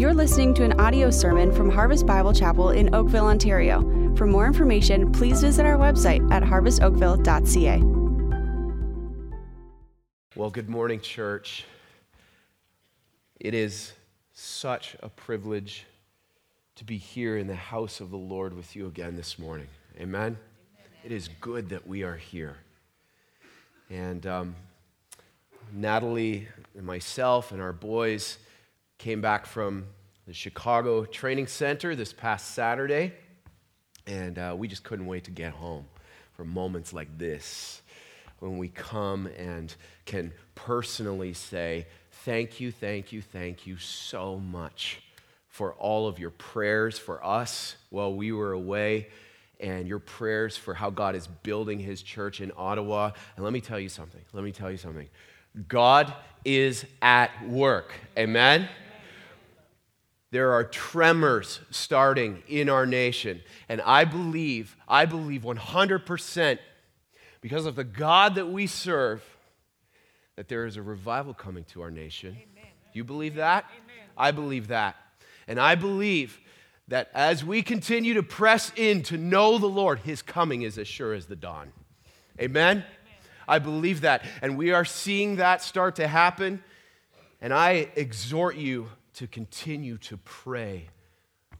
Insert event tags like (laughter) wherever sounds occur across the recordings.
You're listening to an audio sermon from Harvest Bible Chapel in Oakville, Ontario. For more information, please visit our website at harvestoakville.ca. Well, good morning, church. It is such a privilege to be here in the house of the Lord with you again this morning. Amen? Amen. It is good that we are here. And um, Natalie and myself and our boys came back from the Chicago Training Center this past Saturday, and uh, we just couldn't wait to get home for moments like this when we come and can personally say, Thank you, thank you, thank you so much for all of your prayers for us while we were away and your prayers for how God is building his church in Ottawa. And let me tell you something. Let me tell you something. God is at work. Amen? There are tremors starting in our nation. And I believe, I believe 100% because of the God that we serve, that there is a revival coming to our nation. Amen. You believe that? Amen. I believe that. And I believe that as we continue to press in to know the Lord, his coming is as sure as the dawn. Amen? Amen? I believe that. And we are seeing that start to happen. And I exhort you to continue to pray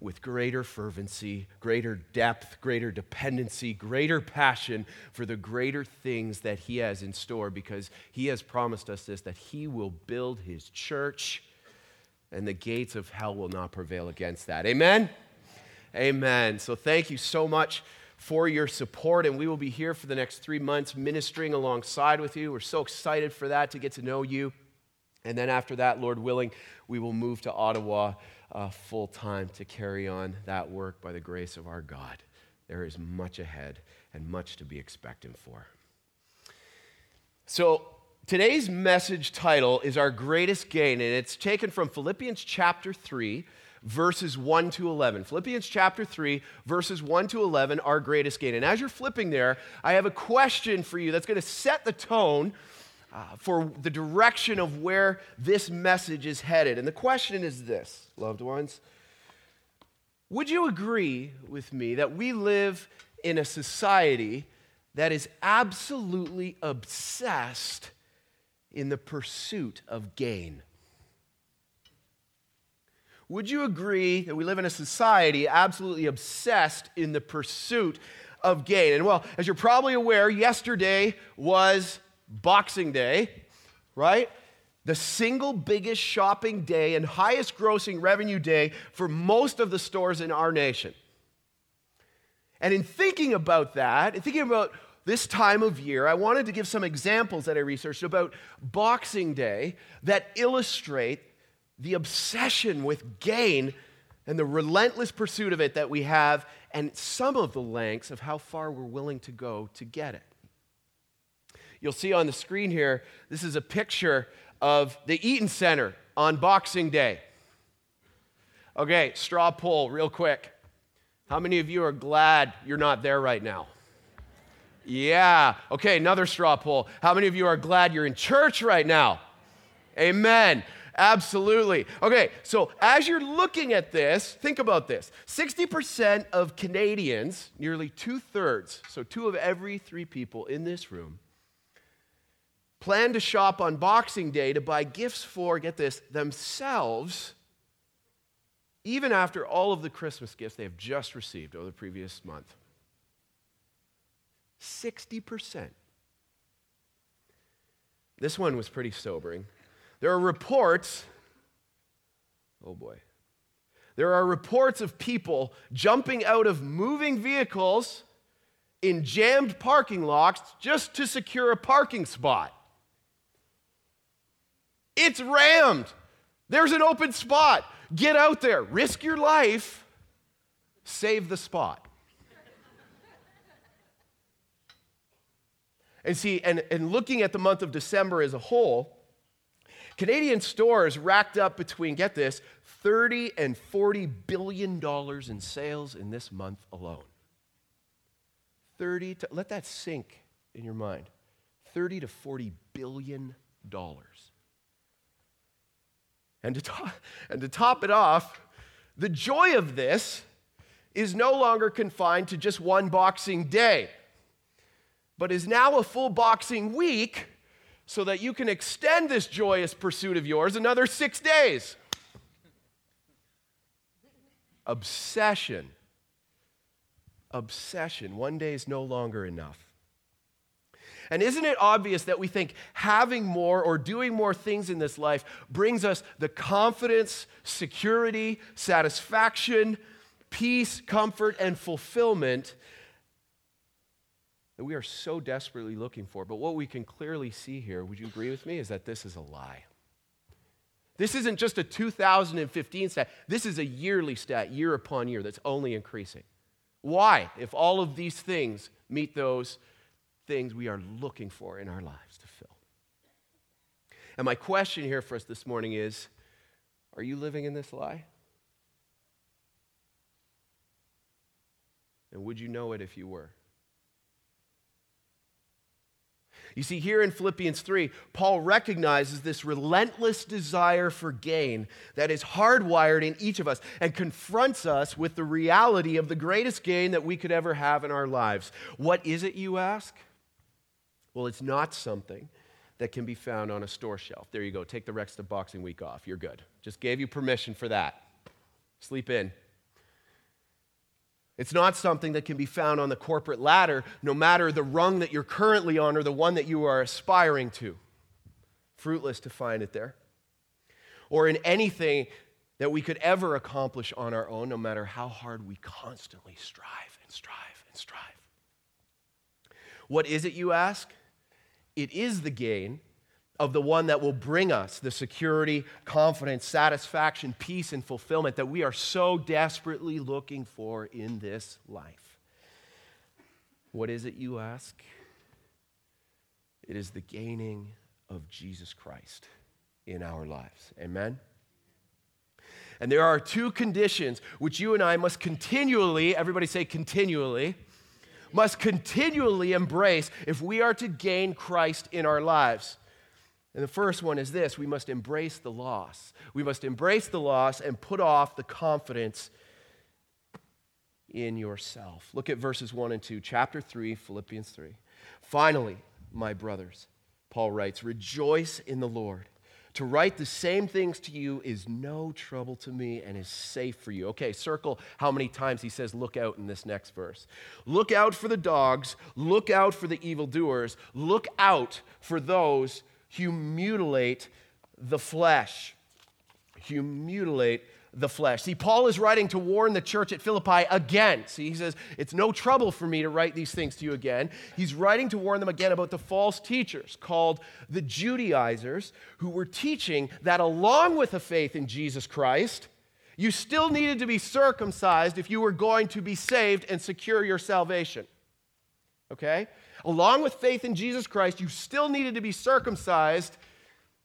with greater fervency, greater depth, greater dependency, greater passion for the greater things that He has in store because He has promised us this that He will build His church and the gates of hell will not prevail against that. Amen? Amen. So thank you so much for your support, and we will be here for the next three months ministering alongside with you. We're so excited for that to get to know you. And then after that, Lord willing, we will move to Ottawa uh, full time to carry on that work by the grace of our God. There is much ahead and much to be expectant for. So, today's message title is Our Greatest Gain, and it's taken from Philippians chapter 3, verses 1 to 11. Philippians chapter 3, verses 1 to 11, Our Greatest Gain. And as you're flipping there, I have a question for you that's going to set the tone uh, for the direction of where this message is headed. And the question is this, loved ones Would you agree with me that we live in a society that is absolutely obsessed in the pursuit of gain? Would you agree that we live in a society absolutely obsessed in the pursuit of gain? And well, as you're probably aware, yesterday was Boxing Day, right? The single biggest shopping day and highest grossing revenue day for most of the stores in our nation. And in thinking about that, and thinking about this time of year, I wanted to give some examples that I researched about Boxing Day that illustrate the obsession with gain and the relentless pursuit of it that we have, and some of the lengths of how far we're willing to go to get it. You'll see on the screen here, this is a picture of the Eaton Center on Boxing Day. Okay, straw poll, real quick. How many of you are glad you're not there right now? Yeah. Okay, another straw poll. How many of you are glad you're in church right now? Amen. Absolutely. Okay, so as you're looking at this, think about this 60% of Canadians, nearly two thirds, so two of every three people in this room, plan to shop on Boxing Day to buy gifts for, get this, themselves, even after all of the Christmas gifts they have just received over the previous month. 60%. This one was pretty sobering. There are reports, oh boy, there are reports of people jumping out of moving vehicles in jammed parking lots just to secure a parking spot. It's rammed. There's an open spot. Get out there, risk your life, save the spot. and see, and, and looking at the month of December as a whole, Canadian stores racked up between, get this, 30 and 40 billion dollars in sales in this month alone. 30 to, let that sink in your mind. 30 to 40 billion dollars. And to, top, and to top it off, the joy of this is no longer confined to just one boxing day, but is now a full boxing week so that you can extend this joyous pursuit of yours another six days. Obsession. Obsession. One day is no longer enough. And isn't it obvious that we think having more or doing more things in this life brings us the confidence, security, satisfaction, peace, comfort, and fulfillment that we are so desperately looking for? But what we can clearly see here, would you agree with me, is that this is a lie. This isn't just a 2015 stat, this is a yearly stat, year upon year, that's only increasing. Why? If all of these things meet those things we are looking for in our lives to fill. And my question here for us this morning is are you living in this lie? And would you know it if you were? You see, here in Philippians 3, Paul recognizes this relentless desire for gain that is hardwired in each of us and confronts us with the reality of the greatest gain that we could ever have in our lives. What is it, you ask? Well, it's not something that can be found on a store shelf. There you go. Take the rest of Boxing Week off. You're good. Just gave you permission for that. Sleep in. It's not something that can be found on the corporate ladder, no matter the rung that you're currently on or the one that you are aspiring to. Fruitless to find it there. Or in anything that we could ever accomplish on our own, no matter how hard we constantly strive and strive and strive. What is it, you ask? It is the gain of the one that will bring us the security, confidence, satisfaction, peace, and fulfillment that we are so desperately looking for in this life. What is it, you ask? It is the gaining of Jesus Christ in our lives. Amen? And there are two conditions which you and I must continually, everybody say continually, must continually embrace if we are to gain Christ in our lives. And the first one is this we must embrace the loss. We must embrace the loss and put off the confidence in yourself. Look at verses 1 and 2, chapter 3, Philippians 3. Finally, my brothers, Paul writes, rejoice in the Lord. To write the same things to you is no trouble to me and is safe for you. Okay, circle how many times he says, look out in this next verse. Look out for the dogs, look out for the evildoers, look out for those who mutilate the flesh. Who mutilate the flesh. See, Paul is writing to warn the church at Philippi again. See, he says, It's no trouble for me to write these things to you again. He's writing to warn them again about the false teachers called the Judaizers, who were teaching that along with a faith in Jesus Christ, you still needed to be circumcised if you were going to be saved and secure your salvation. Okay? Along with faith in Jesus Christ, you still needed to be circumcised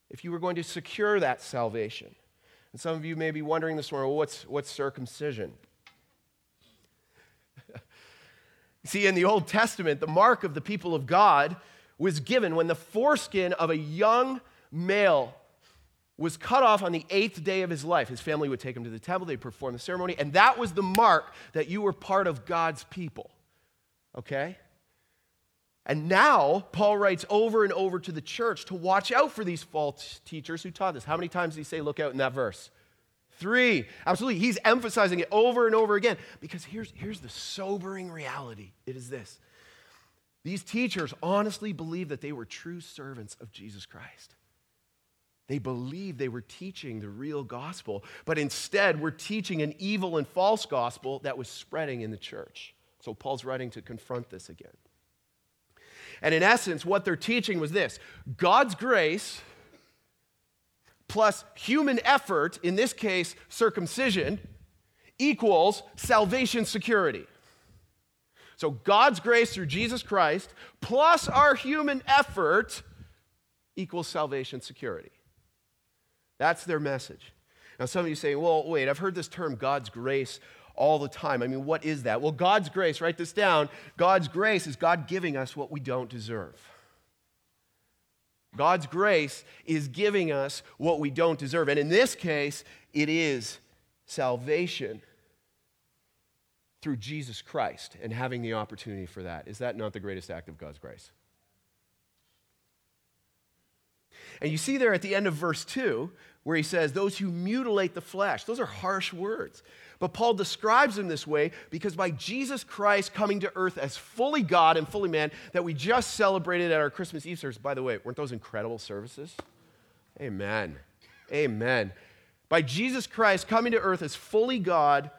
if you were going to secure that salvation. And some of you may be wondering this morning well, what's, what's circumcision? (laughs) See, in the Old Testament, the mark of the people of God was given when the foreskin of a young male was cut off on the eighth day of his life. His family would take him to the temple, they'd perform the ceremony, and that was the mark that you were part of God's people. Okay? And now, Paul writes over and over to the church to watch out for these false teachers who taught this. How many times did he say, look out in that verse? Three. Absolutely. He's emphasizing it over and over again because here's, here's the sobering reality it is this. These teachers honestly believed that they were true servants of Jesus Christ. They believed they were teaching the real gospel, but instead were teaching an evil and false gospel that was spreading in the church. So Paul's writing to confront this again. And in essence, what they're teaching was this God's grace plus human effort, in this case, circumcision, equals salvation security. So God's grace through Jesus Christ plus our human effort equals salvation security. That's their message. Now, some of you say, well, wait, I've heard this term God's grace all the time. I mean, what is that? Well, God's grace, write this down. God's grace is God giving us what we don't deserve. God's grace is giving us what we don't deserve. And in this case, it is salvation through Jesus Christ and having the opportunity for that. Is that not the greatest act of God's grace? And you see there at the end of verse 2 where he says, Those who mutilate the flesh. Those are harsh words. But Paul describes them this way because by Jesus Christ coming to earth as fully God and fully man, that we just celebrated at our Christmas Eve service. By the way, weren't those incredible services? Amen. Amen. By Jesus Christ coming to earth as fully God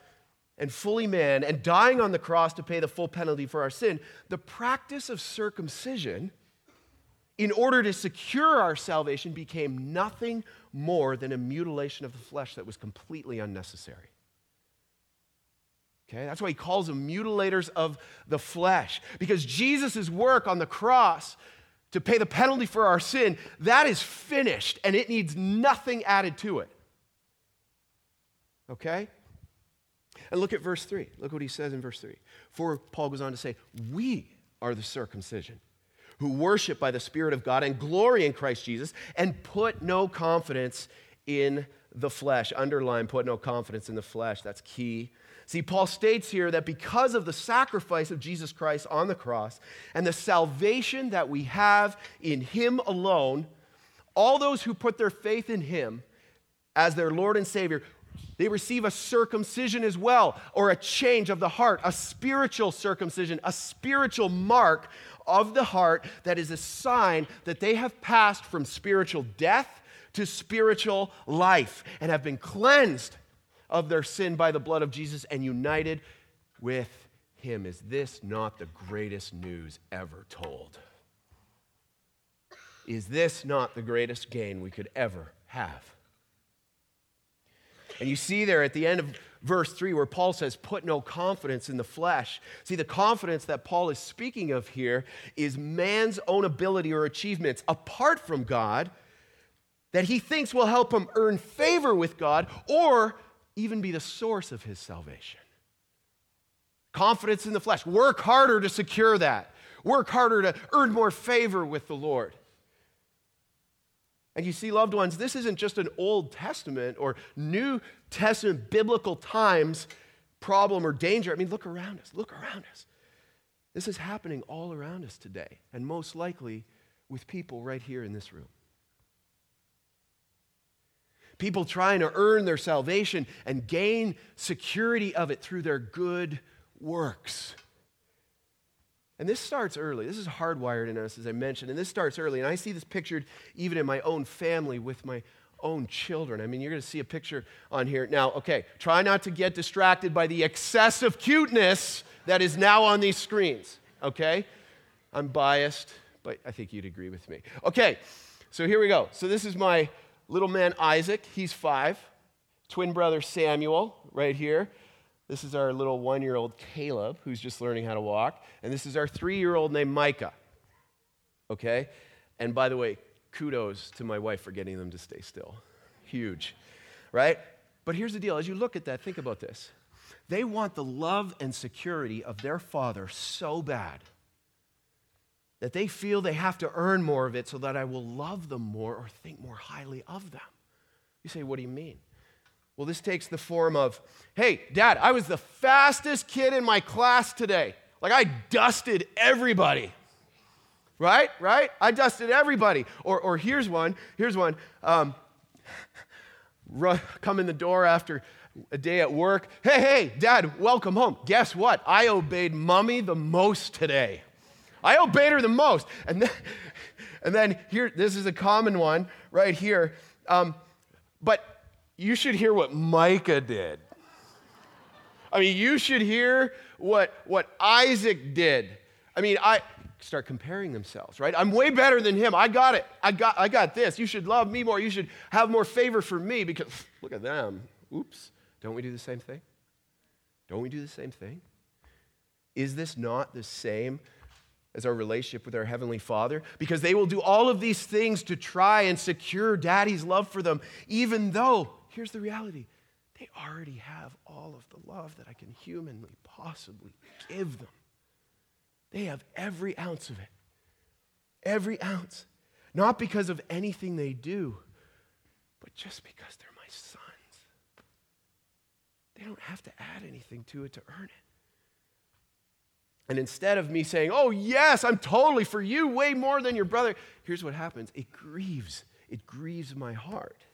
and fully man and dying on the cross to pay the full penalty for our sin, the practice of circumcision in order to secure our salvation became nothing more than a mutilation of the flesh that was completely unnecessary. Okay, that's why he calls them mutilators of the flesh. Because Jesus' work on the cross to pay the penalty for our sin, that is finished and it needs nothing added to it. Okay? And look at verse 3. Look what he says in verse 3. For Paul goes on to say, We are the circumcision who worship by the Spirit of God and glory in Christ Jesus and put no confidence in the flesh. Underline, put no confidence in the flesh. That's key. See, Paul states here that because of the sacrifice of Jesus Christ on the cross and the salvation that we have in Him alone, all those who put their faith in Him as their Lord and Savior, they receive a circumcision as well, or a change of the heart, a spiritual circumcision, a spiritual mark of the heart that is a sign that they have passed from spiritual death to spiritual life and have been cleansed of their sin by the blood of Jesus and united with Him. Is this not the greatest news ever told? Is this not the greatest gain we could ever have? And you see there at the end of verse 3 where Paul says, Put no confidence in the flesh. See, the confidence that Paul is speaking of here is man's own ability or achievements apart from God that he thinks will help him earn favor with God or even be the source of his salvation. Confidence in the flesh. Work harder to secure that. Work harder to earn more favor with the Lord. And you see, loved ones, this isn't just an Old Testament or New Testament biblical times problem or danger. I mean, look around us. Look around us. This is happening all around us today, and most likely with people right here in this room. People trying to earn their salvation and gain security of it through their good works. And this starts early. This is hardwired in us, as I mentioned. And this starts early. And I see this pictured even in my own family with my own children. I mean, you're going to see a picture on here. Now, okay, try not to get distracted by the excessive cuteness that is now on these screens, okay? I'm biased, but I think you'd agree with me. Okay, so here we go. So this is my little man Isaac. He's five. Twin brother Samuel, right here. This is our little one year old Caleb, who's just learning how to walk. And this is our three year old named Micah. Okay? And by the way, kudos to my wife for getting them to stay still. Huge, right? But here's the deal as you look at that, think about this. They want the love and security of their father so bad that they feel they have to earn more of it so that I will love them more or think more highly of them. You say, what do you mean? Well, this takes the form of, hey, dad, I was the fastest kid in my class today. Like I dusted everybody. Right? Right? I dusted everybody. Or, or here's one. Here's one. Um, run, come in the door after a day at work. Hey, hey, dad, welcome home. Guess what? I obeyed mommy the most today. I obeyed her the most. And then, and then here, this is a common one right here. Um, but you should hear what Micah did. I mean, you should hear what, what Isaac did. I mean, I start comparing themselves, right? I'm way better than him. I got it. I got, I got this. You should love me more. You should have more favor for me because look at them. Oops. Don't we do the same thing? Don't we do the same thing? Is this not the same as our relationship with our Heavenly Father because they will do all of these things to try and secure Daddy's love for them, even though, here's the reality, they already have all of the love that I can humanly possibly give them. They have every ounce of it. Every ounce. not because of anything they do, but just because they're my sons. They don't have to add anything to it to earn it. And instead of me saying, Oh, yes, I'm totally for you, way more than your brother, here's what happens it grieves. It grieves my heart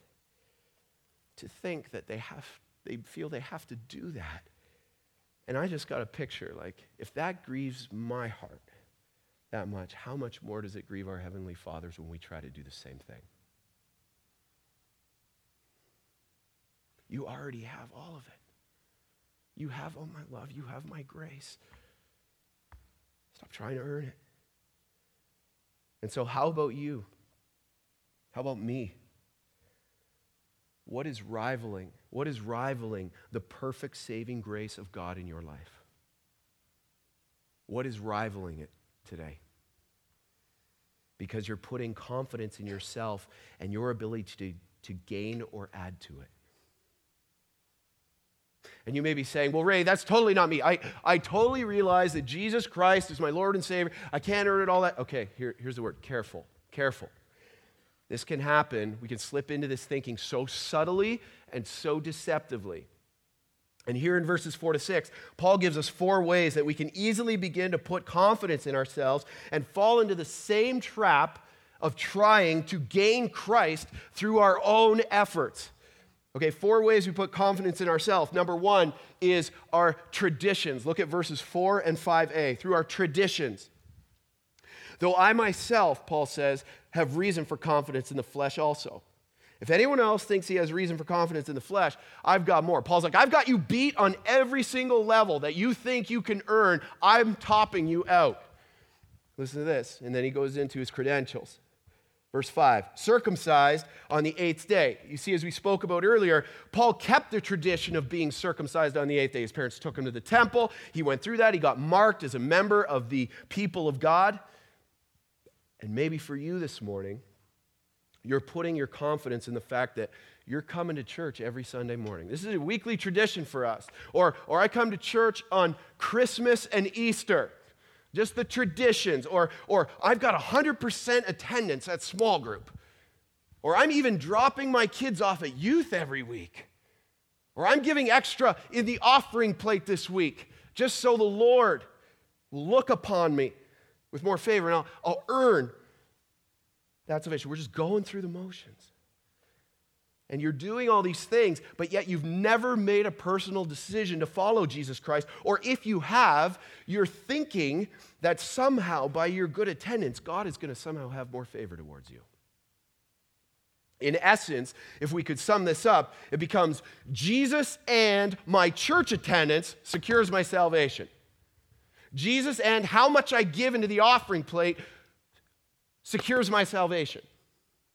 to think that they have they feel they have to do that. And I just got a picture like if that grieves my heart that much, how much more does it grieve our heavenly fathers when we try to do the same thing? You already have all of it. You have all my love, you have my grace. Stop trying to earn it. And so, how about you? How about me? What is rivaling? What is rivaling the perfect saving grace of God in your life? What is rivaling it today? Because you're putting confidence in yourself and your ability to, to gain or add to it. And you may be saying, well, Ray, that's totally not me. I, I totally realize that Jesus Christ is my Lord and Savior. I can't earn it, all that. Okay, here, here's the word careful. Careful. This can happen. We can slip into this thinking so subtly and so deceptively. And here in verses 4 to 6, Paul gives us four ways that we can easily begin to put confidence in ourselves and fall into the same trap of trying to gain Christ through our own efforts. Okay, four ways we put confidence in ourselves. Number one is our traditions. Look at verses 4 and 5a. Through our traditions. Though I myself, Paul says, have reason for confidence in the flesh also. If anyone else thinks he has reason for confidence in the flesh, I've got more. Paul's like, I've got you beat on every single level that you think you can earn. I'm topping you out. Listen to this. And then he goes into his credentials. Verse 5 circumcised on the eighth day. You see, as we spoke about earlier, Paul kept the tradition of being circumcised on the eighth day. His parents took him to the temple. He went through that. He got marked as a member of the people of God. And maybe for you this morning, you're putting your confidence in the fact that you're coming to church every Sunday morning. This is a weekly tradition for us. Or, or I come to church on Christmas and Easter. Just the traditions, or, or I've got 100% attendance at small group, or I'm even dropping my kids off at youth every week, or I'm giving extra in the offering plate this week just so the Lord will look upon me with more favor and I'll, I'll earn that salvation. We're just going through the motions and you're doing all these things, but yet you've never made a personal decision to follow Jesus Christ, or if you have, you're thinking that somehow by your good attendance, God is going to somehow have more favor towards you. In essence, if we could sum this up, it becomes Jesus and my church attendance secures my salvation. Jesus and how much I give into the offering plate secures my salvation.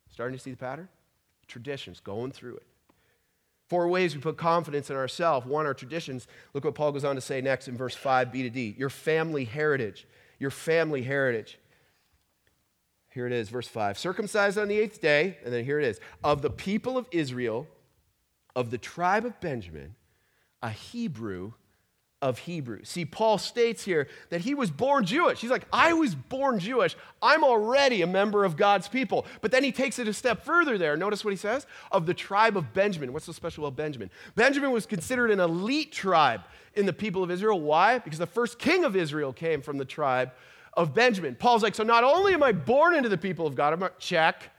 Starting to see the pattern? traditions, going through it. Four ways we put confidence in ourselves. One, our traditions. Look what Paul goes on to say next in verse 5, B to D. Your family heritage. Your family heritage. Here it is, verse 5. Circumcised on the eighth day, and then here it is. Of the people of Israel, of the tribe of Benjamin, a Hebrew of Hebrews. See, Paul states here that he was born Jewish. He's like, I was born Jewish. I'm already a member of God's people. But then he takes it a step further there. Notice what he says of the tribe of Benjamin. What's so special about Benjamin? Benjamin was considered an elite tribe in the people of Israel. Why? Because the first king of Israel came from the tribe of Benjamin. Paul's like, so not only am I born into the people of God, I'm like, check.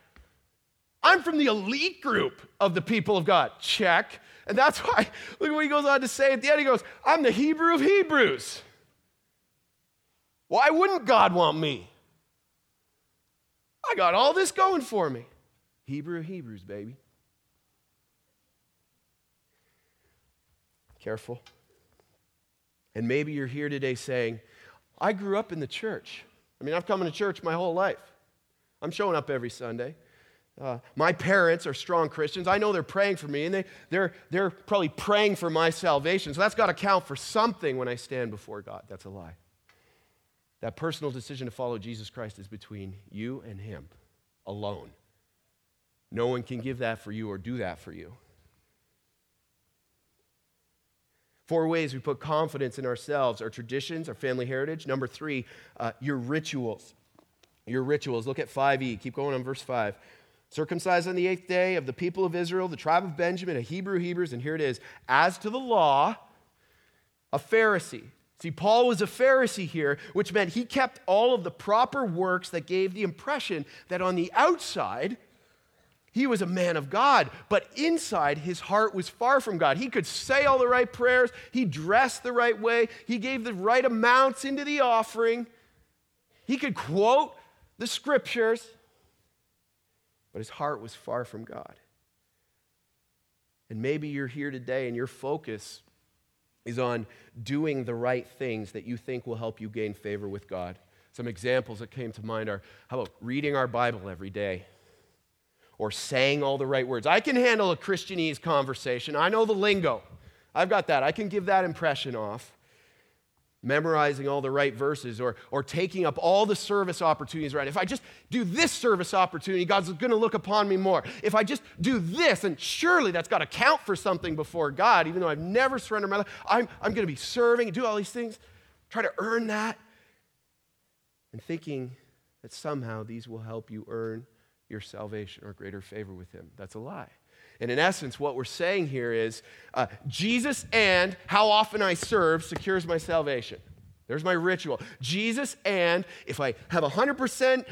I'm from the elite group of the people of God. Check. And that's why, look what he goes on to say at the end. He goes, I'm the Hebrew of Hebrews. Why wouldn't God want me? I got all this going for me. Hebrew of Hebrews, baby. Careful. And maybe you're here today saying, I grew up in the church. I mean, I've come to church my whole life. I'm showing up every Sunday. Uh, my parents are strong Christians. I know they're praying for me, and they, they're, they're probably praying for my salvation. So that's got to count for something when I stand before God. That's a lie. That personal decision to follow Jesus Christ is between you and Him alone. No one can give that for you or do that for you. Four ways we put confidence in ourselves our traditions, our family heritage. Number three, uh, your rituals. Your rituals. Look at 5e. Keep going on verse 5. Circumcised on the eighth day of the people of Israel, the tribe of Benjamin, a Hebrew Hebrews, and here it is. As to the law, a Pharisee. See, Paul was a Pharisee here, which meant he kept all of the proper works that gave the impression that on the outside, he was a man of God, but inside his heart was far from God. He could say all the right prayers, he dressed the right way, he gave the right amounts into the offering, he could quote the scriptures, but his heart was far from God. And maybe you're here today and your focus is on doing the right things that you think will help you gain favor with God. Some examples that came to mind are how about reading our Bible every day? Or saying all the right words. I can handle a Christianese conversation. I know the lingo. I've got that. I can give that impression off memorizing all the right verses or, or taking up all the service opportunities right? If i just do this service opportunity god's going to look upon me more. If i just do this and surely that's got to count for something before god even though i've never surrendered my life. I'm, I'm going to be serving and do all these things try to earn that. And thinking that somehow these will help you earn your salvation or greater favor with him. That's a lie and in essence, what we're saying here is uh, Jesus and how often I serve secures my salvation. There's my ritual. Jesus and if I have 100%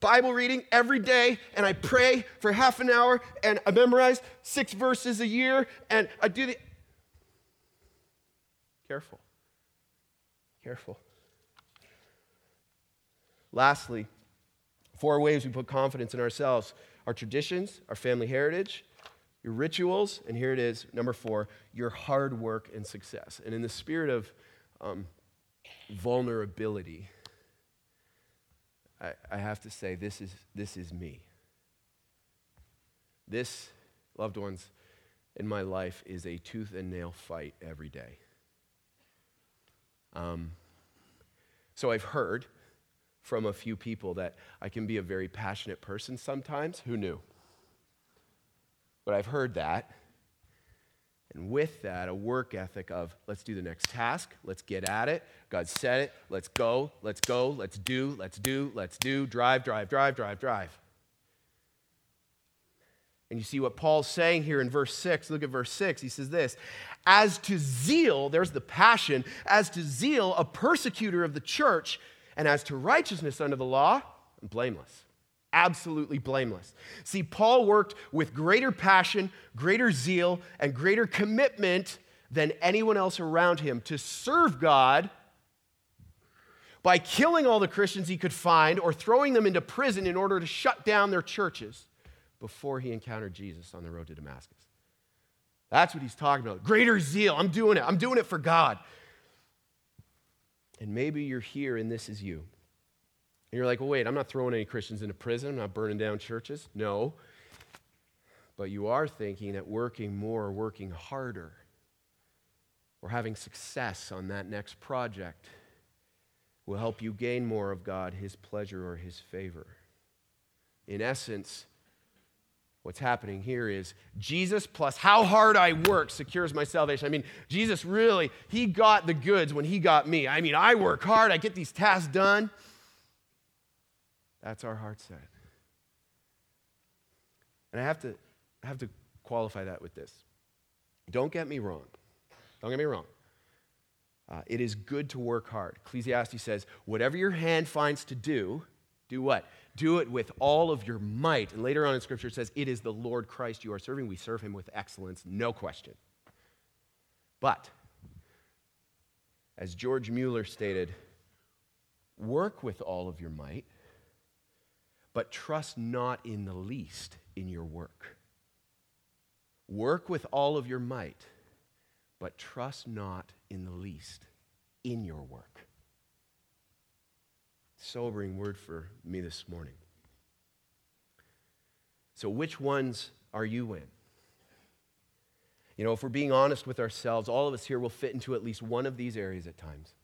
Bible reading every day and I pray for half an hour and I memorize six verses a year and I do the. Careful. Careful. Lastly, four ways we put confidence in ourselves our traditions, our family heritage, your rituals, and here it is, number four, your hard work and success. And in the spirit of um, vulnerability, I, I have to say this is, this is me. This, loved ones, in my life is a tooth and nail fight every day. Um, so I've heard from a few people that I can be a very passionate person sometimes. Who knew? But I've heard that. And with that, a work ethic of let's do the next task, let's get at it. God said it, let's go, let's go, let's do, let's do, let's do, drive, drive, drive, drive, drive. And you see what Paul's saying here in verse 6. Look at verse 6. He says this As to zeal, there's the passion, as to zeal, a persecutor of the church, and as to righteousness under the law, I'm blameless absolutely blameless. See, Paul worked with greater passion, greater zeal, and greater commitment than anyone else around him to serve God by killing all the Christians he could find or throwing them into prison in order to shut down their churches before he encountered Jesus on the road to Damascus. That's what he's talking about. Greater zeal. I'm doing it. I'm doing it for God. And maybe you're here and this is you. And you're like, well, wait, I'm not throwing any Christians into prison. I'm not burning down churches. No. But you are thinking that working more, working harder, or having success on that next project will help you gain more of God, His pleasure, or His favor. In essence, what's happening here is Jesus plus how hard I work secures my salvation. I mean, Jesus really, He got the goods when He got me. I mean, I work hard, I get these tasks done. That's our heart set. And I have to, I have to qualify that with this. Don't get me wrong. Don't get me wrong. Uh, it is good to work hard. Ecclesiastes says, whatever your hand finds to do, do what? Do it with all of your might. And later on in Scripture, it says, it is the Lord Christ you are serving. We serve him with excellence, no question. But, as George Mueller stated, work with all of your might but trust not in the least in your work. Work with all of your might, but trust not in the least in your work. Sobering word for me this morning. So, which ones are you in? You know, if we're being honest with ourselves, all of us here will fit into at least one of these areas at times.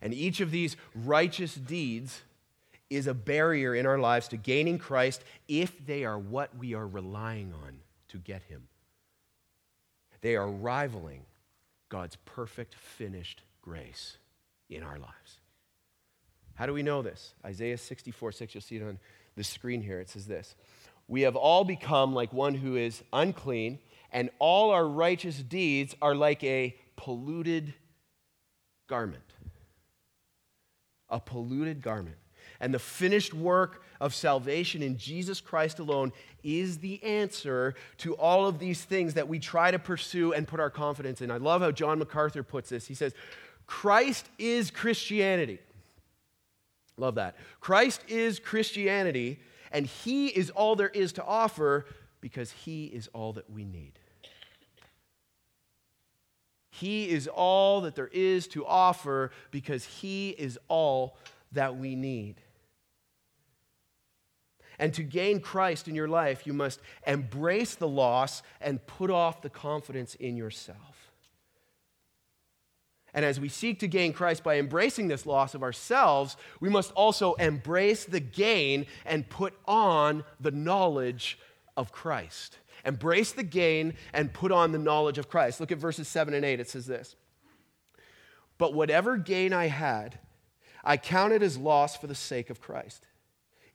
And each of these righteous deeds is a barrier in our lives to gaining Christ if they are what we are relying on to get Him. They are rivaling God's perfect, finished grace in our lives. How do we know this? Isaiah 64 6, you'll see it on the screen here. It says this We have all become like one who is unclean, and all our righteous deeds are like a polluted garment. A polluted garment. And the finished work of salvation in Jesus Christ alone is the answer to all of these things that we try to pursue and put our confidence in. I love how John MacArthur puts this. He says, Christ is Christianity. Love that. Christ is Christianity, and He is all there is to offer because He is all that we need. He is all that there is to offer because He is all that we need. And to gain Christ in your life, you must embrace the loss and put off the confidence in yourself. And as we seek to gain Christ by embracing this loss of ourselves, we must also embrace the gain and put on the knowledge of Christ. Embrace the gain and put on the knowledge of Christ. Look at verses 7 and 8. It says this But whatever gain I had, I counted as loss for the sake of Christ.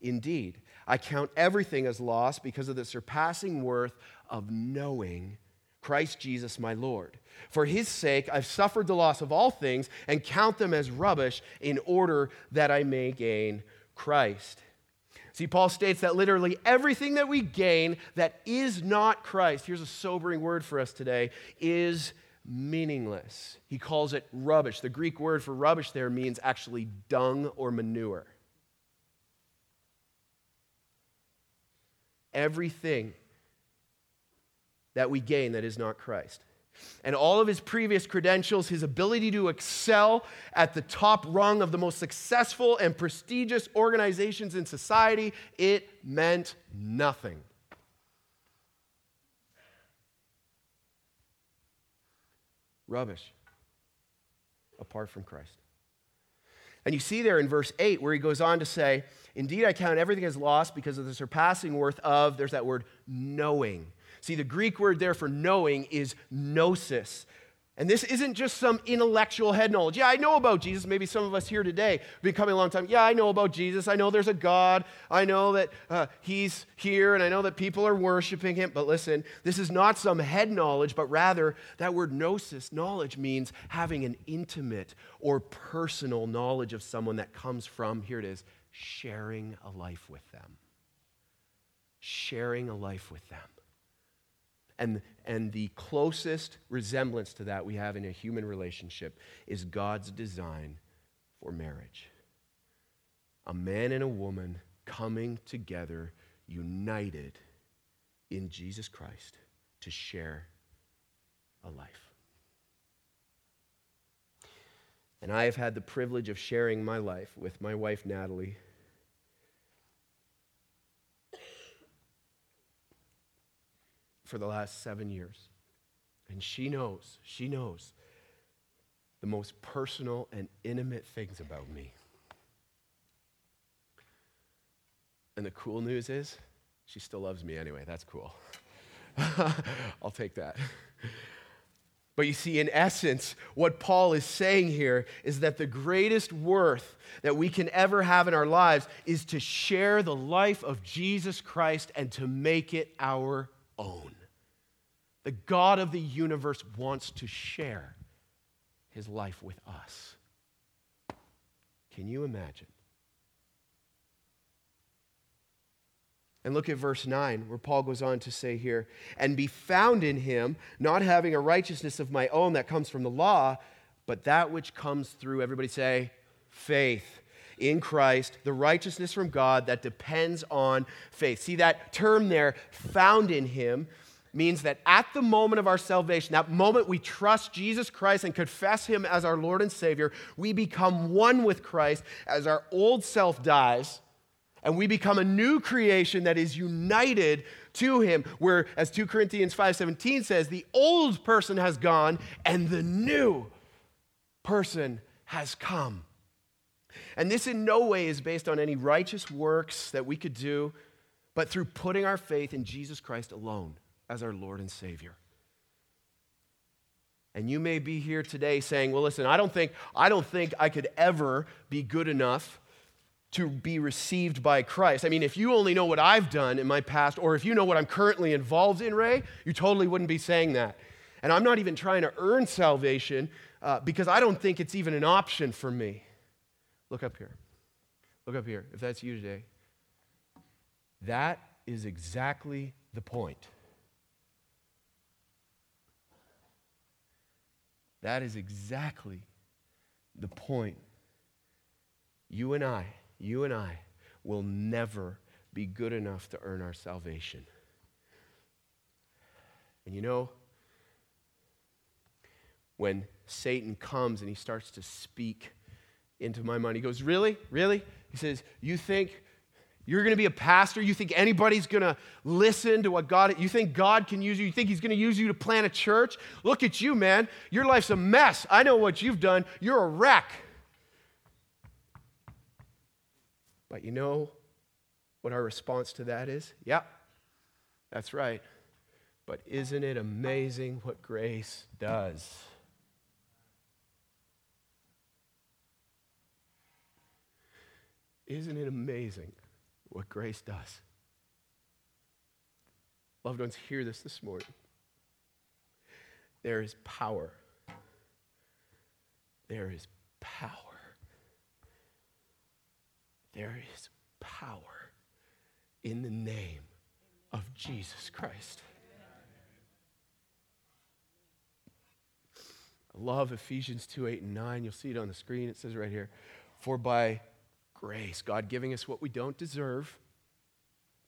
Indeed, I count everything as loss because of the surpassing worth of knowing Christ Jesus my Lord. For his sake, I've suffered the loss of all things and count them as rubbish in order that I may gain Christ. See, Paul states that literally everything that we gain that is not Christ, here's a sobering word for us today, is meaningless. He calls it rubbish. The Greek word for rubbish there means actually dung or manure. Everything that we gain that is not Christ. And all of his previous credentials, his ability to excel at the top rung of the most successful and prestigious organizations in society, it meant nothing. Rubbish apart from Christ. And you see there in verse 8 where he goes on to say, Indeed, I count everything as lost because of the surpassing worth of, there's that word, knowing. See, the Greek word there for knowing is gnosis. And this isn't just some intellectual head knowledge. Yeah, I know about Jesus. Maybe some of us here today have been coming a long time. Yeah, I know about Jesus. I know there's a God. I know that uh, He's here, and I know that people are worshiping Him. But listen, this is not some head knowledge, but rather that word gnosis, knowledge, means having an intimate or personal knowledge of someone that comes from, here it is, sharing a life with them. Sharing a life with them. And, and the closest resemblance to that we have in a human relationship is God's design for marriage. A man and a woman coming together, united in Jesus Christ to share a life. And I have had the privilege of sharing my life with my wife, Natalie for the last seven years. And she knows, she knows the most personal and intimate things about me. And the cool news is, she still loves me anyway. That's cool. (laughs) I'll take that. But you see, in essence, what Paul is saying here is that the greatest worth that we can ever have in our lives is to share the life of Jesus Christ and to make it our own. The God of the universe wants to share his life with us. Can you imagine? And look at verse 9, where Paul goes on to say here, and be found in him, not having a righteousness of my own that comes from the law, but that which comes through, everybody say, faith in Christ, the righteousness from God that depends on faith. See that term there, found in him, means that at the moment of our salvation, that moment we trust Jesus Christ and confess Him as our Lord and Savior, we become one with Christ as our old self dies and we become a new creation that is united to him where as 2 corinthians 5.17 says the old person has gone and the new person has come. And this in no way is based on any righteous works that we could do but through putting our faith in jesus christ alone as our Lord and Savior. And you may be here today saying, well, listen, I don't think, I don't think I could ever be good enough to be received by Christ. I mean, if you only know what I've done in my past, or if you know what I'm currently involved in, Ray, you totally wouldn't be saying that. And I'm not even trying to earn salvation uh, because I don't think it's even an option for me. Look up here. Look up here, if that's you today. That is exactly the point. That is exactly the point. You and I, you and I will never be good enough to earn our salvation. And you know, when Satan comes and he starts to speak into my mind, he goes, Really? Really? He says, You think you're going to be a pastor? You think anybody's going to listen to what God, you think God can use you? You think He's going to use you to plant a church? Look at you, man. Your life's a mess. I know what you've done. You're a wreck. But you know what our response to that is? Yeah, that's right. But isn't it amazing what grace does? Isn't it amazing what grace does. Loved ones, hear this this morning. There is power. There is power. There is power in the name of Jesus Christ. I love Ephesians 2 8 and 9. You'll see it on the screen. It says right here, For by grace, God giving us what we don't deserve.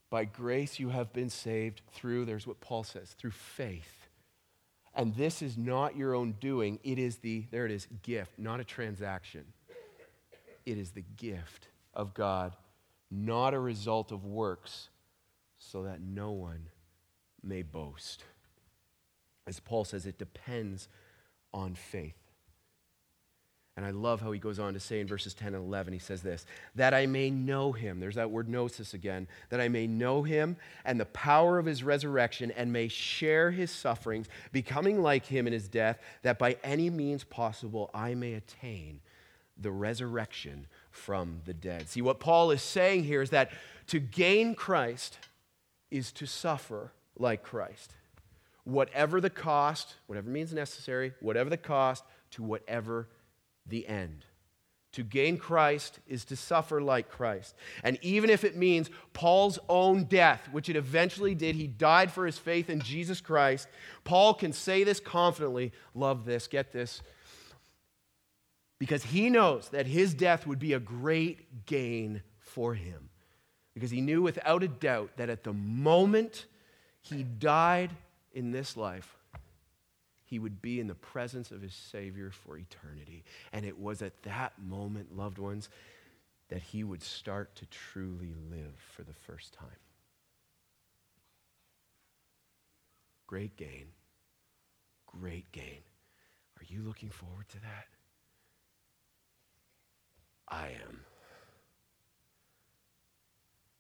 By grace, you have been saved through, there's what Paul says, through faith. And this is not your own doing. It is the, there it is, gift, not a transaction. It is the gift of God, not a result of works, so that no one may boast. As Paul says, it depends on faith. And I love how he goes on to say in verses 10 and 11, he says this that I may know him. There's that word gnosis again. That I may know him and the power of his resurrection and may share his sufferings, becoming like him in his death, that by any means possible I may attain the resurrection from the dead. See, what Paul is saying here is that to gain Christ is to suffer like Christ. Whatever the cost, whatever means necessary, whatever the cost, to whatever the end. To gain Christ is to suffer like Christ. And even if it means Paul's own death, which it eventually did, he died for his faith in Jesus Christ, Paul can say this confidently. Love this, get this. Because he knows that his death would be a great gain for him. Because he knew without a doubt that at the moment he died in this life, he would be in the presence of his Savior for eternity. And it was at that moment, loved ones, that he would start to truly live for the first time. Great gain. Great gain. Are you looking forward to that? I am.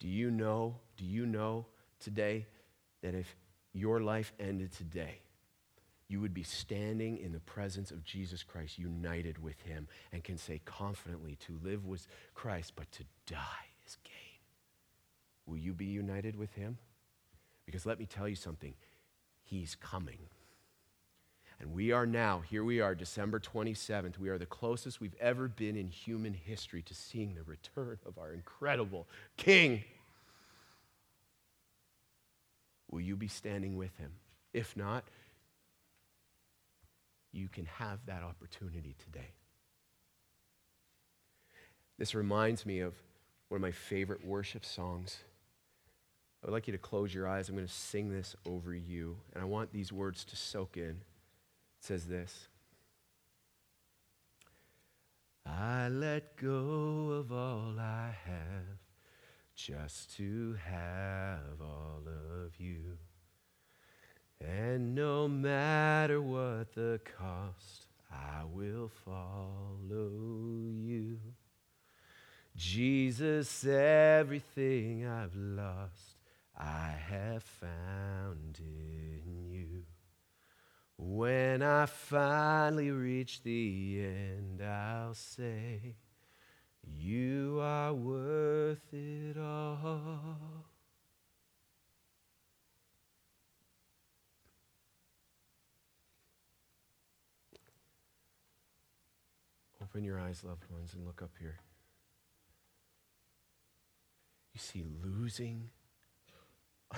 Do you know, do you know today that if your life ended today, you would be standing in the presence of Jesus Christ, united with him, and can say confidently, to live was Christ, but to die is gain. Will you be united with him? Because let me tell you something, he's coming. And we are now, here we are, December 27th. We are the closest we've ever been in human history to seeing the return of our incredible King. Will you be standing with him? If not, you can have that opportunity today. This reminds me of one of my favorite worship songs. I would like you to close your eyes. I'm going to sing this over you, and I want these words to soak in. It says this I let go of all I have just to have all of you. And no matter what the cost, I will follow you. Jesus, everything I've lost, I have found in you. When I finally reach the end, I'll say, You are worth it all. Open your eyes, loved ones, and look up here. You see, losing (laughs)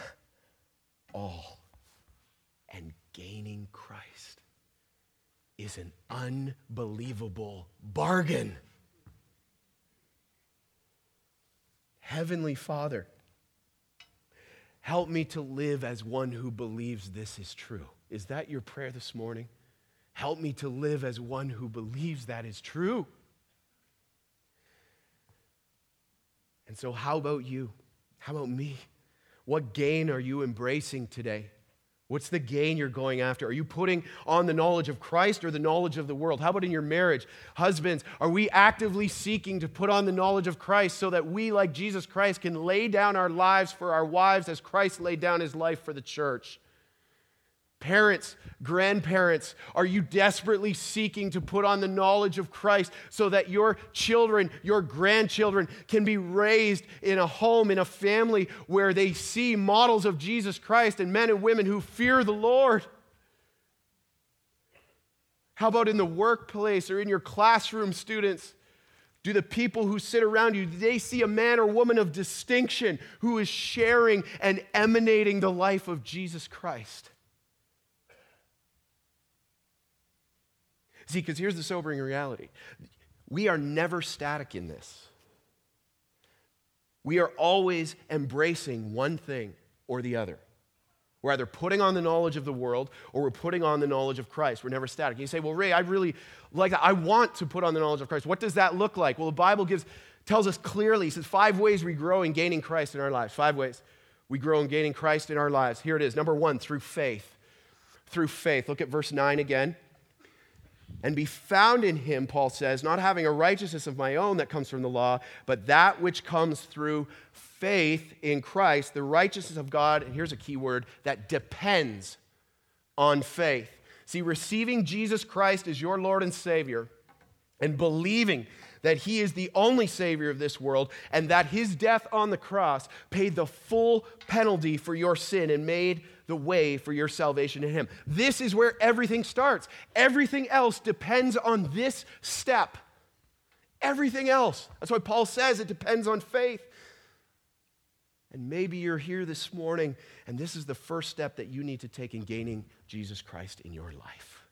all and gaining Christ is an unbelievable bargain. Heavenly Father, help me to live as one who believes this is true. Is that your prayer this morning? Help me to live as one who believes that is true. And so, how about you? How about me? What gain are you embracing today? What's the gain you're going after? Are you putting on the knowledge of Christ or the knowledge of the world? How about in your marriage? Husbands, are we actively seeking to put on the knowledge of Christ so that we, like Jesus Christ, can lay down our lives for our wives as Christ laid down his life for the church? Parents, grandparents, are you desperately seeking to put on the knowledge of Christ so that your children, your grandchildren can be raised in a home, in a family where they see models of Jesus Christ and men and women who fear the Lord? How about in the workplace or in your classroom, students? Do the people who sit around you, they see a man or woman of distinction who is sharing and emanating the life of Jesus Christ? See, because here's the sobering reality we are never static in this. We are always embracing one thing or the other. We're either putting on the knowledge of the world or we're putting on the knowledge of Christ. We're never static. And you say, Well, Ray, I really like that. I want to put on the knowledge of Christ. What does that look like? Well, the Bible gives, tells us clearly, says, five ways we grow in gaining Christ in our lives. Five ways we grow in gaining Christ in our lives. Here it is. Number one, through faith. Through faith. Look at verse 9 again and be found in him, Paul says, not having a righteousness of my own that comes from the law, but that which comes through faith in Christ, the righteousness of God, and here's a key word, that depends on faith. See, receiving Jesus Christ as your Lord and Savior and believing that He is the only Savior of this world and that His death on the cross paid the full penalty for your sin and made the way for your salvation in Him. This is where everything starts. Everything else depends on this step. Everything else. That's why Paul says it depends on faith. And maybe you're here this morning, and this is the first step that you need to take in gaining Jesus Christ in your life.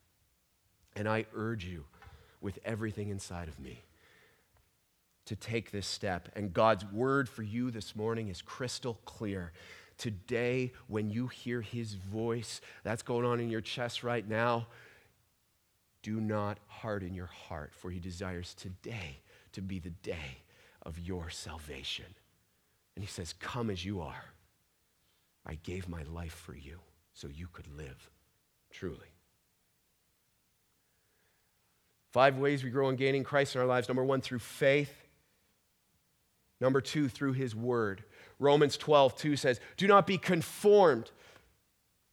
And I urge you with everything inside of me to take this step. And God's word for you this morning is crystal clear. Today, when you hear his voice, that's going on in your chest right now, do not harden your heart, for he desires today to be the day of your salvation. And he says, Come as you are. I gave my life for you so you could live truly. Five ways we grow in gaining Christ in our lives. Number one, through faith. Number two, through his word. Romans 12, 2 says, Do not be conformed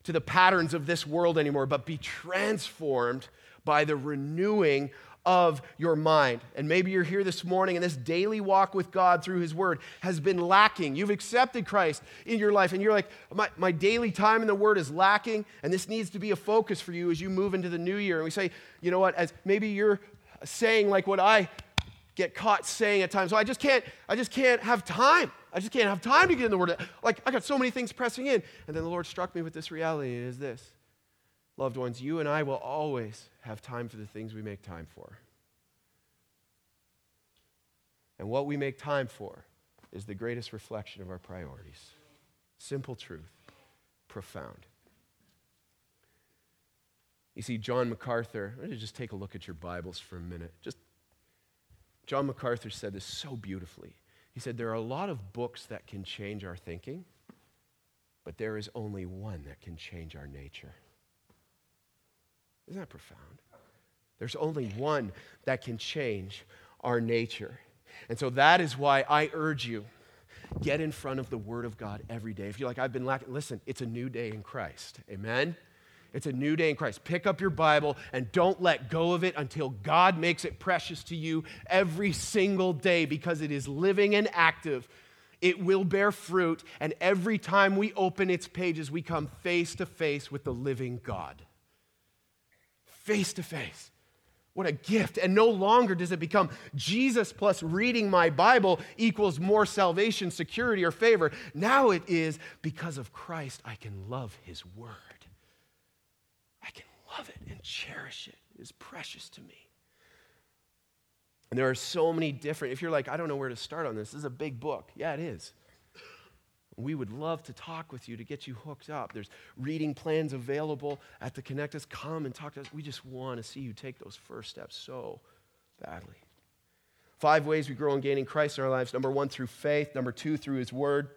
to the patterns of this world anymore, but be transformed by the renewing of your mind. And maybe you're here this morning and this daily walk with God through His Word has been lacking. You've accepted Christ in your life and you're like, my, my daily time in the Word is lacking, and this needs to be a focus for you as you move into the new year. And we say, you know what, as maybe you're saying like what I get caught saying at times, so I just can't, I just can't have time. I just can't have time to get in the Word. Like, I got so many things pressing in. And then the Lord struck me with this reality, it is this. Loved ones, you and I will always have time for the things we make time for. And what we make time for is the greatest reflection of our priorities. Simple truth, profound. You see, John MacArthur, let me just take a look at your Bibles for a minute. Just John MacArthur said this so beautifully. He said, There are a lot of books that can change our thinking, but there is only one that can change our nature. Isn't that profound? There's only one that can change our nature. And so that is why I urge you get in front of the Word of God every day. If you're like, I've been lacking, listen, it's a new day in Christ. Amen? It's a new day in Christ. Pick up your Bible and don't let go of it until God makes it precious to you every single day because it is living and active. It will bear fruit, and every time we open its pages, we come face to face with the living God. Face to face. What a gift. And no longer does it become Jesus plus reading my Bible equals more salvation, security, or favor. Now it is because of Christ, I can love his word. Love it and cherish it. It is precious to me. And there are so many different, if you're like, I don't know where to start on this, this is a big book. Yeah, it is. We would love to talk with you to get you hooked up. There's reading plans available at the Connect Us. Come and talk to us. We just want to see you take those first steps so badly. Five ways we grow in gaining Christ in our lives. Number one, through faith. Number two, through his word.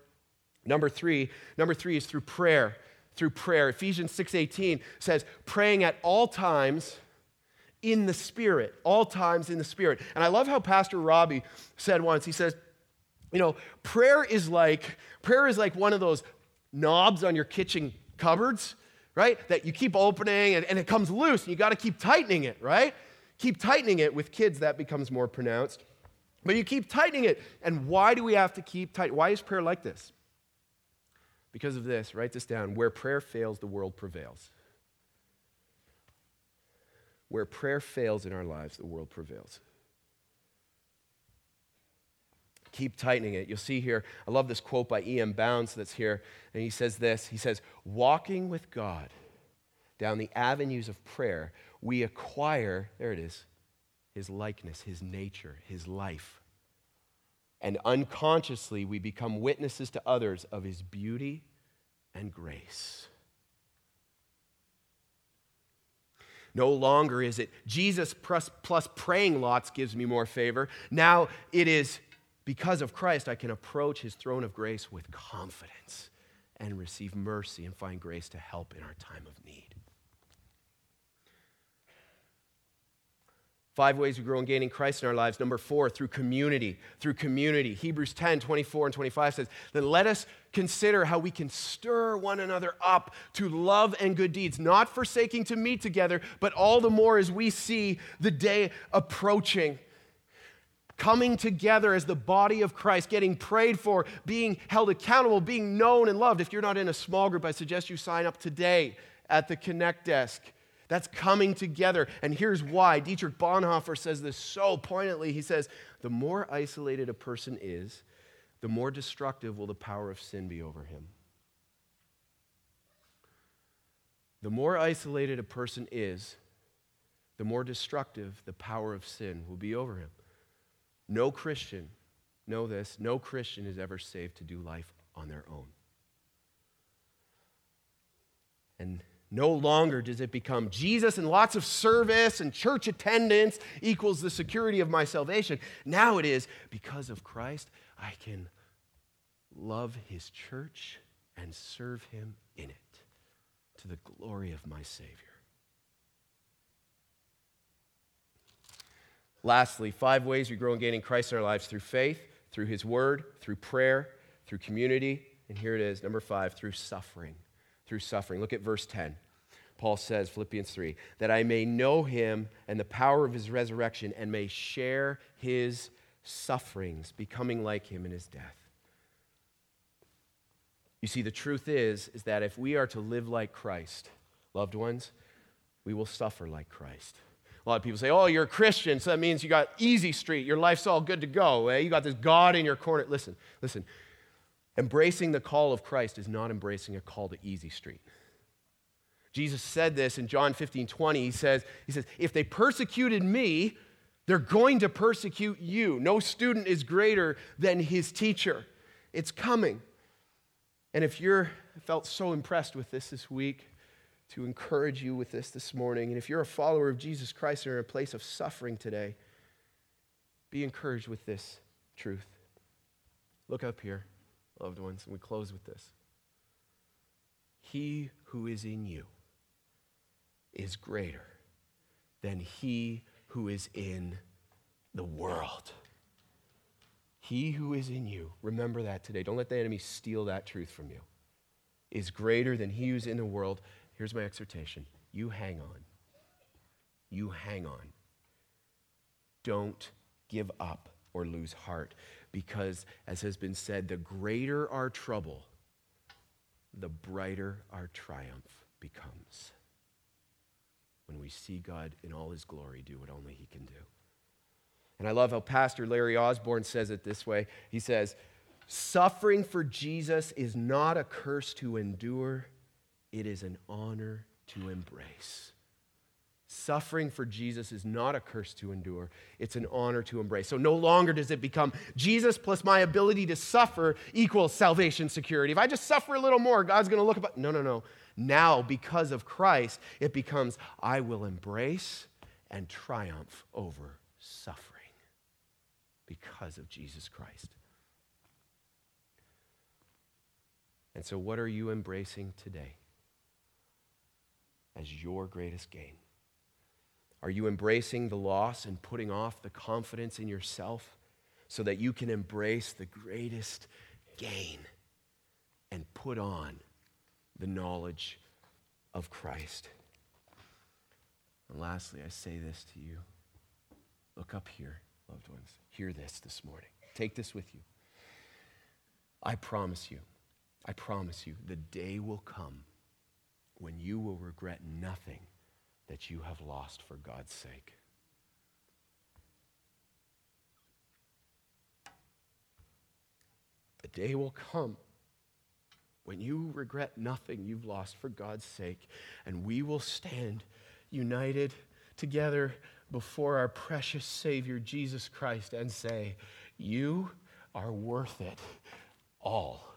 Number three, number three is through prayer. Through prayer. Ephesians 6:18 says, praying at all times in the Spirit, all times in the Spirit. And I love how Pastor Robbie said once, he says, you know, prayer is like prayer is like one of those knobs on your kitchen cupboards, right? That you keep opening and, and it comes loose and you got to keep tightening it, right? Keep tightening it. With kids, that becomes more pronounced. But you keep tightening it. And why do we have to keep tight? Why is prayer like this? Because of this, write this down. Where prayer fails, the world prevails. Where prayer fails in our lives, the world prevails. keep tightening it. You'll see here, I love this quote by E.M. Bounds that's here, and he says this He says, Walking with God down the avenues of prayer, we acquire, there it is, his likeness, his nature, his life. And unconsciously, we become witnesses to others of his beauty and grace. No longer is it Jesus plus, plus praying lots gives me more favor. Now it is because of Christ, I can approach his throne of grace with confidence and receive mercy and find grace to help in our time of need. Five ways we grow in gaining Christ in our lives. Number four, through community. Through community. Hebrews 10, 24 and 25 says, Then let us consider how we can stir one another up to love and good deeds, not forsaking to meet together, but all the more as we see the day approaching coming together as the body of Christ, getting prayed for, being held accountable, being known and loved. If you're not in a small group, I suggest you sign up today at the Connect desk. That's coming together. And here's why. Dietrich Bonhoeffer says this so poignantly. He says, The more isolated a person is, the more destructive will the power of sin be over him. The more isolated a person is, the more destructive the power of sin will be over him. No Christian, know this, no Christian is ever saved to do life on their own. And no longer does it become Jesus and lots of service and church attendance equals the security of my salvation. Now it is because of Christ, I can love his church and serve him in it to the glory of my Savior. Lastly, five ways we grow in gaining Christ in our lives through faith, through His Word, through prayer, through community, and here it is, number five, through suffering. Through suffering. Look at verse 10. Paul says, Philippians 3, that I may know him and the power of his resurrection and may share his sufferings, becoming like him in his death. You see, the truth is, is that if we are to live like Christ, loved ones, we will suffer like Christ. A lot of people say, oh, you're a Christian, so that means you got easy street. Your life's all good to go. Eh? You got this God in your corner. Listen, listen. Embracing the call of Christ is not embracing a call to easy street. Jesus said this in John 15, 20. He says, he says, if they persecuted me, they're going to persecute you. No student is greater than his teacher. It's coming. And if you're felt so impressed with this this week, to encourage you with this this morning. And if you're a follower of Jesus Christ and in a place of suffering today, be encouraged with this truth. Look up here, loved ones, and we close with this. He who is in you is greater than he who is in the world. He who is in you, remember that today. Don't let the enemy steal that truth from you, is greater than he who's in the world. here's my exhortation you hang on. You hang on. Don't give up or lose heart because, as has been said, the greater our trouble, the brighter our triumph becomes. When we see God in all his glory do what only he can do. And I love how Pastor Larry Osborne says it this way. He says, Suffering for Jesus is not a curse to endure, it is an honor to embrace. Suffering for Jesus is not a curse to endure, it's an honor to embrace. So no longer does it become Jesus plus my ability to suffer equals salvation security. If I just suffer a little more, God's going to look about. No, no, no. Now, because of Christ, it becomes I will embrace and triumph over suffering because of Jesus Christ. And so, what are you embracing today as your greatest gain? Are you embracing the loss and putting off the confidence in yourself so that you can embrace the greatest gain and put on the knowledge of Christ? And lastly, I say this to you look up here, loved ones. Hear this this morning. Take this with you. I promise you, I promise you, the day will come when you will regret nothing that you have lost for God's sake. The day will come when you regret nothing you've lost for God's sake, and we will stand united together before our precious Savior, Jesus Christ, and say, You are worth it all.